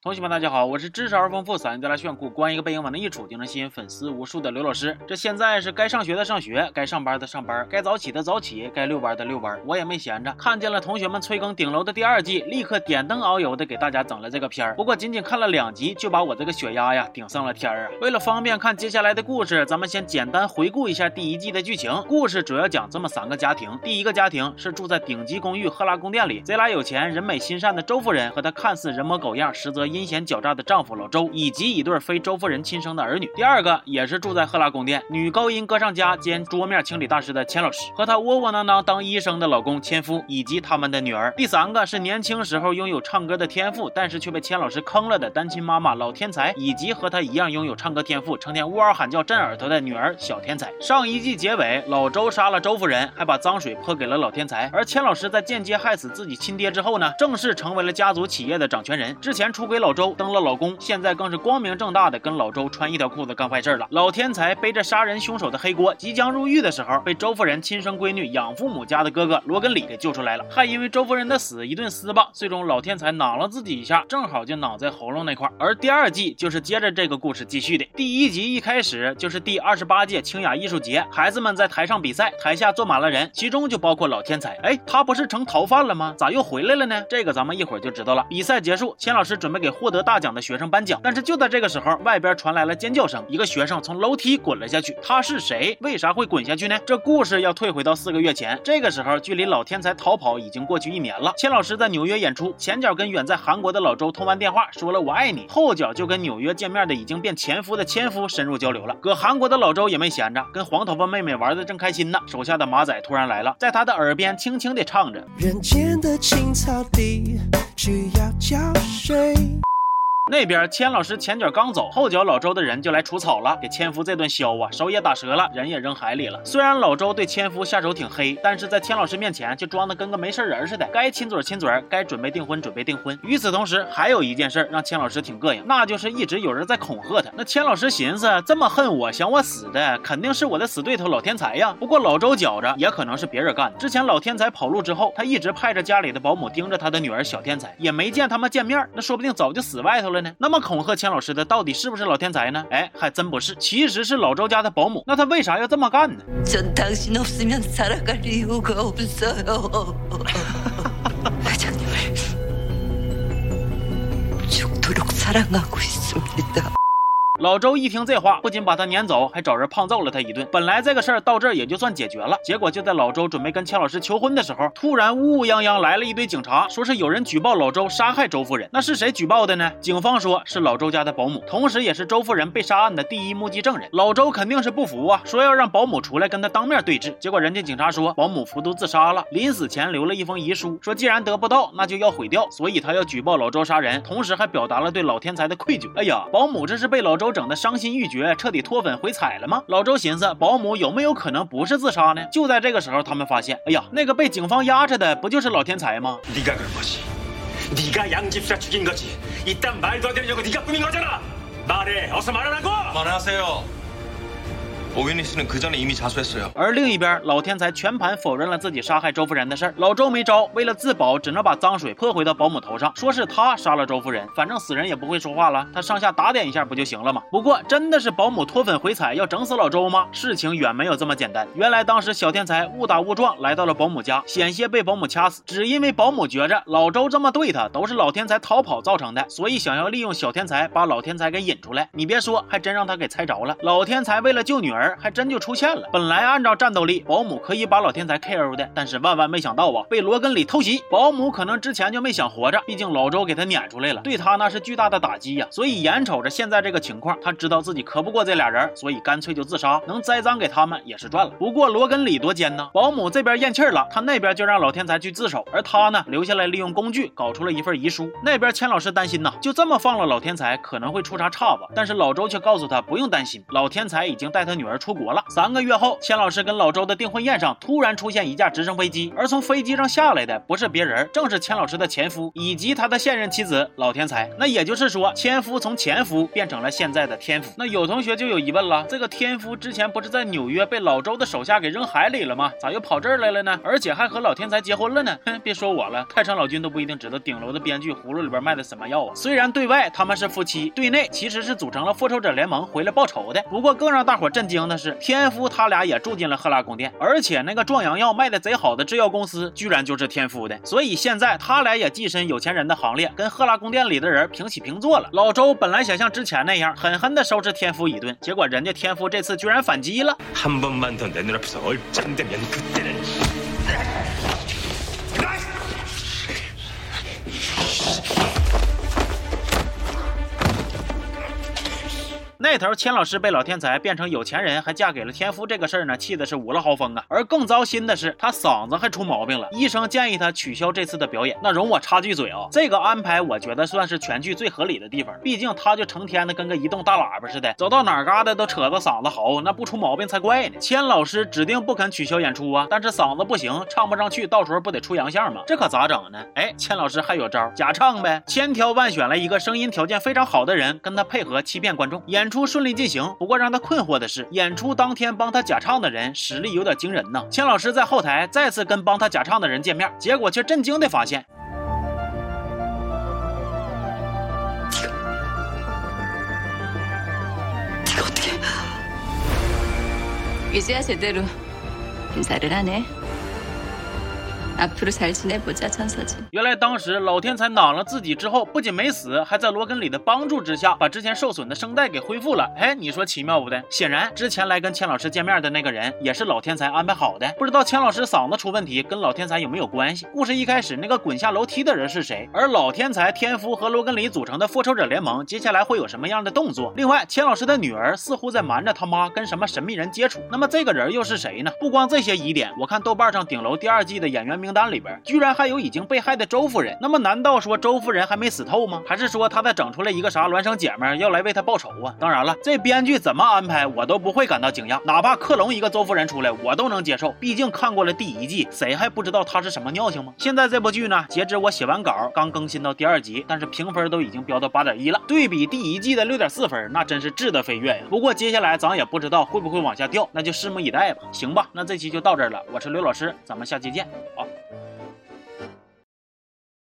同学们，大家好，我是知识而丰富、嗓音带来炫酷、关一个背影往那一杵就能吸引粉丝无数的刘老师。这现在是该上学的上学，该上班的上班，该早起的早起，该遛弯的遛弯，我也没闲着。看见了同学们催更顶楼的第二季，立刻点灯熬油的给大家整了这个片儿。不过仅仅看了两集，就把我这个血压呀顶上了天儿啊！为了方便看接下来的故事，咱们先简单回顾一下第一季的剧情。故事主要讲这么三个家庭，第一个家庭是住在顶级公寓赫拉宫殿里，贼拉有钱、人美心善的周夫人和她看似人模狗样，实则阴险狡诈的。丈夫老周以及一对非周夫人亲生的儿女。第二个也是住在赫拉宫殿，女高音歌唱家兼桌面清理大师的千老师和她窝窝囊囊当医生的老公千夫以及他们的女儿。第三个是年轻时候拥有唱歌的天赋，但是却被千老师坑了的单亲妈妈老天才，以及和她一样拥有唱歌天赋，成天呜嗷喊叫震耳朵的女儿小天才。上一季结尾，老周杀了周夫人，还把脏水泼给了老天才，而千老师在间接害死自己亲爹之后呢，正式成为了家族企业的掌权人。之前出轨老周登了老。公现在更是光明正大的跟老周穿一条裤子干坏事了。老天才背着杀人凶手的黑锅，即将入狱的时候，被周夫人亲生闺女养父母家的哥哥罗根里给救出来了，还因为周夫人的死一顿撕吧，最终老天才攮了自己一下，正好就攮在喉咙那块。而第二季就是接着这个故事继续的。第一集一开始就是第二十八届清雅艺术节，孩子们在台上比赛，台下坐满了人，其中就包括老天才。哎，他不是成逃犯了吗？咋又回来了呢？这个咱们一会儿就知道了。比赛结束，钱老师准备给获得大奖的。学生颁奖，但是就在这个时候，外边传来了尖叫声，一个学生从楼梯滚了下去。他是谁？为啥会滚下去呢？这故事要退回到四个月前，这个时候距离老天才逃跑已经过去一年了。千老师在纽约演出，前脚跟远在韩国的老周通完电话，说了我爱你，后脚就跟纽约见面的已经变前夫的前夫深入交流了。搁韩国的老周也没闲着，跟黄头发妹妹玩的正开心呢，手下的马仔突然来了，在他的耳边轻轻地唱着。人间的青草地需要浇水。那边千老师前脚刚走，后脚老周的人就来除草了，给千夫这顿削啊，手也打折了，人也扔海里了。虽然老周对千夫下手挺黑，但是在千老师面前就装的跟个没事人似的，该亲嘴亲嘴，该准备订婚准备订婚。与此同时，还有一件事让千老师挺膈应，那就是一直有人在恐吓他。那千老师寻思，这么恨我想我死的，肯定是我的死对头老天才呀。不过老周觉着，也可能是别人干的。之前老天才跑路之后，他一直派着家里的保姆盯着他的女儿小天才，也没见他们见面，那说不定早就死外头了。那么恐吓钱老师的到底是不是老天才呢？哎，还真不是，其实是老周家的保姆。那他为啥要这么干呢？老周一听这话，不仅把他撵走，还找人胖揍了他一顿。本来这个事儿到这儿也就算解决了，结果就在老周准备跟钱老师求婚的时候，突然乌乌泱泱来了一堆警察，说是有人举报老周杀害周夫人。那是谁举报的呢？警方说是老周家的保姆，同时也是周夫人被杀案的第一目击证人。老周肯定是不服啊，说要让保姆出来跟他当面对质。结果人家警察说保姆服毒自杀了，临死前留了一封遗书，说既然得不到，那就要毁掉，所以他要举报老周杀人，同时还表达了对老天才的愧疚。哎呀，保姆这是被老周。整的伤心欲绝，彻底脱粉回踩了吗？老周寻思，保姆有没有可能不是自杀呢？就在这个时候，他们发现，哎呀，那个被警方压着的，不就是老天才吗？而另一边，老天才全盘否认了自己杀害周夫人的事儿。老周没招，为了自保，只能把脏水泼回到保姆头上，说是他杀了周夫人。反正死人也不会说话了，他上下打点一下不就行了吗？不过，真的是保姆脱粉回踩要整死老周吗？事情远没有这么简单。原来当时小天才误打误撞来到了保姆家，险些被保姆掐死，只因为保姆觉着老周这么对他，都是老天才逃跑造成的，所以想要利用小天才把老天才给引出来。你别说，还真让他给猜着了。老天才为了救女儿。还真就出现了。本来按照战斗力，保姆可以把老天才 KO 的，但是万万没想到啊，被罗根里偷袭。保姆可能之前就没想活着，毕竟老周给他撵出来了，对他那是巨大的打击呀。所以眼瞅着现在这个情况，他知道自己磕不过这俩人，所以干脆就自杀，能栽赃给他们也是赚了。不过罗根里多奸呢，保姆这边咽气了，他那边就让老天才去自首，而他呢留下来利用工具搞出了一份遗书。那边千老师担心呐，就这么放了老天才可能会出啥岔子，但是老周却告诉他不用担心，老天才已经带他女儿儿。出国了。三个月后，钱老师跟老周的订婚宴上突然出现一架直升飞机，而从飞机上下来的不是别人，正是钱老师的前夫以及他的现任妻子老天才。那也就是说，前夫从前夫变成了现在的天夫。那有同学就有疑问了，这个天夫之前不是在纽约被老周的手下给扔海里了吗？咋又跑这儿来了呢？而且还和老天才结婚了呢？哼，别说我了，太上老君都不一定知道顶楼的编剧葫芦里边卖的什么药啊。虽然对外他们是夫妻，对内其实是组成了复仇者联盟回来报仇的。不过更让大伙震惊的是，天夫他俩也住进了赫拉宫殿，而且那个壮阳药卖的贼好的制药公司居然就是天夫的。所以现在他俩也跻身有钱人的行列，跟赫拉宫殿里的人平起平坐了。老周本来想像之前那样狠狠的收拾天夫一顿，结果人家天夫这次居然反击了。那头千老师被老天才变成有钱人，还嫁给了天夫这个事儿呢，气的是五了豪风啊。而更糟心的是，他嗓子还出毛病了，医生建议他取消这次的表演。那容我插句嘴啊，这个安排我觉得算是全剧最合理的地方，毕竟他就成天的跟个移动大喇叭似的，走到哪嘎达都扯着嗓子嚎，那不出毛病才怪呢。千老师指定不肯取消演出啊，但是嗓子不行，唱不上去，到时候不得出洋相吗？这可咋整呢？哎，千老师还有招，假唱呗，千挑万选了一个声音条件非常好的人跟他配合，欺骗观众演。出出顺利进行，不过让他困惑的是，演出当天帮他假唱的人实力有点惊人呢。钱老师在后台再次跟帮他假唱的人见面，结果却震惊的发现。原来当时老天才恼了自己之后，不仅没死，还在罗根里的帮助之下，把之前受损的声带给恢复了。哎，你说奇妙不的？显然之前来跟钱老师见面的那个人，也是老天才安排好的。不知道钱老师嗓子出问题跟老天才有没有关系？故事一开始那个滚下楼梯的人是谁？而老天才、天夫和罗根里组成的复仇者联盟，接下来会有什么样的动作？另外，钱老师的女儿似乎在瞒着他妈跟什么神秘人接触，那么这个人又是谁呢？不光这些疑点，我看豆瓣上顶楼第二季的演员名。名单里边居然还有已经被害的周夫人，那么难道说周夫人还没死透吗？还是说她再整出来一个啥孪生姐们要来为她报仇啊？当然了，这编剧怎么安排我都不会感到惊讶，哪怕克隆一个周夫人出来我都能接受，毕竟看过了第一季，谁还不知道她是什么尿性吗？现在这部剧呢，截止我写完稿刚更新到第二集，但是评分都已经飙到八点一了，对比第一季的六点四分，那真是质的飞跃呀。不过接下来咱也不知道会不会往下掉，那就拭目以待吧。行吧，那这期就到这儿了，我是刘老师，咱们下期见，好。